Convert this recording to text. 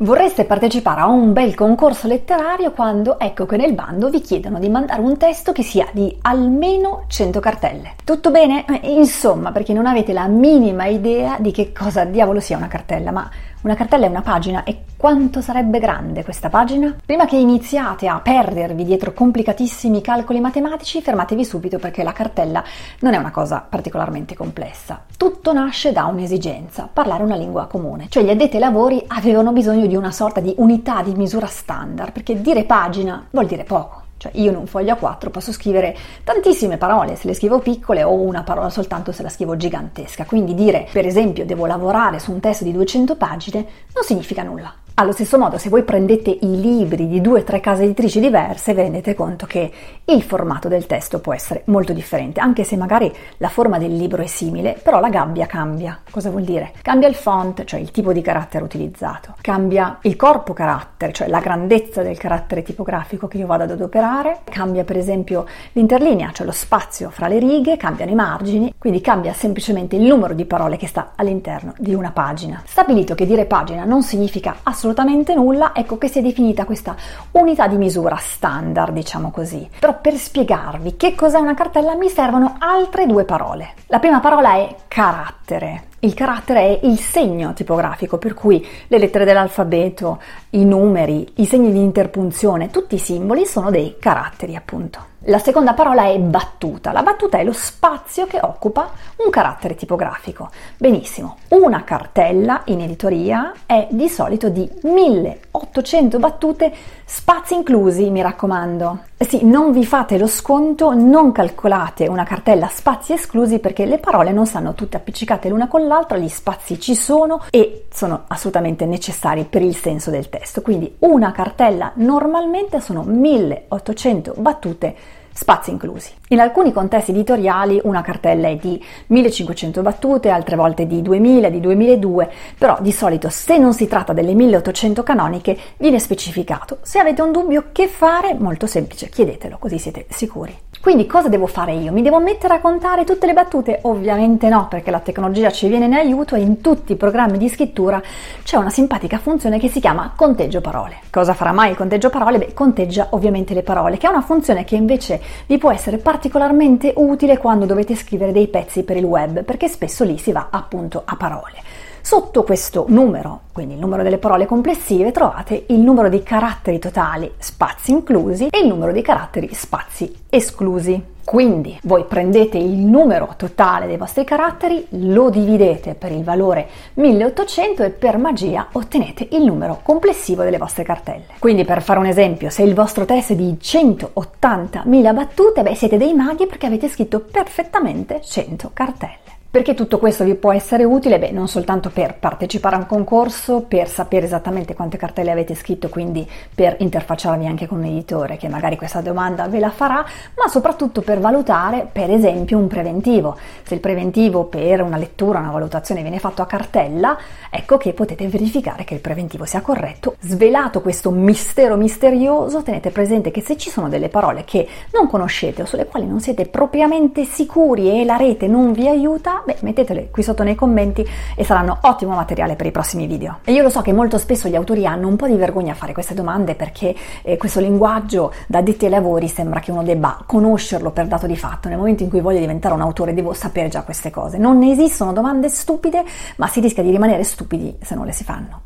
Vorreste partecipare a un bel concorso letterario quando ecco che nel bando vi chiedono di mandare un testo che sia di almeno 100 cartelle. Tutto bene? Eh, insomma, perché non avete la minima idea di che cosa diavolo sia una cartella, ma una cartella è una pagina e quanto sarebbe grande questa pagina? Prima che iniziate a perdervi dietro complicatissimi calcoli matematici, fermatevi subito perché la cartella non è una cosa particolarmente complessa. Tutto nasce da un'esigenza, parlare una lingua comune. Cioè gli addetti ai lavori avevano bisogno di una sorta di unità di misura standard, perché dire pagina vuol dire poco. Cioè io in un foglio A4 posso scrivere tantissime parole se le scrivo piccole o una parola soltanto se la scrivo gigantesca. Quindi dire per esempio devo lavorare su un testo di 200 pagine non significa nulla. Allo stesso modo, se voi prendete i libri di due o tre case editrici diverse, vi rendete conto che il formato del testo può essere molto differente, anche se magari la forma del libro è simile, però la gabbia cambia. Cosa vuol dire? Cambia il font, cioè il tipo di carattere utilizzato, cambia il corpo carattere, cioè la grandezza del carattere tipografico che io vado ad adoperare, cambia per esempio l'interlinea, cioè lo spazio fra le righe, cambiano i margini, quindi cambia semplicemente il numero di parole che sta all'interno di una pagina. Stabilito che dire pagina non significa assolutamente assolutamente nulla, ecco che si è definita questa unità di misura standard, diciamo così. Però per spiegarvi che cos'è una cartella mi servono altre due parole. La prima parola è carattere. Il carattere è il segno tipografico, per cui le lettere dell'alfabeto, i numeri, i segni di interpunzione, tutti i simboli sono dei caratteri, appunto. La seconda parola è battuta. La battuta è lo spazio che occupa un carattere tipografico. Benissimo, una cartella in editoria è di solito di 1800 battute, spazi inclusi, mi raccomando. Sì, non vi fate lo sconto, non calcolate una cartella spazi esclusi perché le parole non stanno tutte appiccicate l'una con l'altra, gli spazi ci sono e sono assolutamente necessari per il senso del testo. Quindi una cartella normalmente sono 1800 battute spazi inclusi. In alcuni contesti editoriali una cartella è di 1500 battute, altre volte di 2000, di 2002, però di solito se non si tratta delle 1800 canoniche viene specificato. Se avete un dubbio che fare, molto semplice, chiedetelo così siete sicuri. Quindi cosa devo fare io? Mi devo mettere a contare tutte le battute? Ovviamente no, perché la tecnologia ci viene in aiuto e in tutti i programmi di scrittura c'è una simpatica funzione che si chiama conteggio parole. Cosa farà mai il conteggio parole? Beh, conteggia ovviamente le parole, che è una funzione che invece vi può essere particolarmente utile quando dovete scrivere dei pezzi per il web, perché spesso lì si va appunto a parole. Sotto questo numero, quindi il numero delle parole complessive, trovate il numero di caratteri totali, spazi inclusi, e il numero di caratteri, spazi esclusi. Quindi voi prendete il numero totale dei vostri caratteri, lo dividete per il valore 1800 e per magia ottenete il numero complessivo delle vostre cartelle. Quindi per fare un esempio, se il vostro testo è di 180.000 battute, beh siete dei maghi perché avete scritto perfettamente 100 cartelle. Perché tutto questo vi può essere utile? Beh, non soltanto per partecipare a un concorso, per sapere esattamente quante cartelle avete scritto, quindi per interfacciarvi anche con un editore che magari questa domanda ve la farà, ma soprattutto per valutare, per esempio, un preventivo. Se il preventivo per una lettura, una valutazione viene fatto a cartella, ecco che potete verificare che il preventivo sia corretto. Svelato questo mistero misterioso, tenete presente che se ci sono delle parole che non conoscete o sulle quali non siete propriamente sicuri e la rete non vi aiuta, beh, mettetele qui sotto nei commenti e saranno ottimo materiale per i prossimi video. E io lo so che molto spesso gli autori hanno un po' di vergogna a fare queste domande perché eh, questo linguaggio da addetti ai lavori sembra che uno debba conoscerlo per dato di fatto. Nel momento in cui voglio diventare un autore devo sapere già queste cose. Non ne esistono domande stupide, ma si rischia di rimanere stupidi se non le si fanno.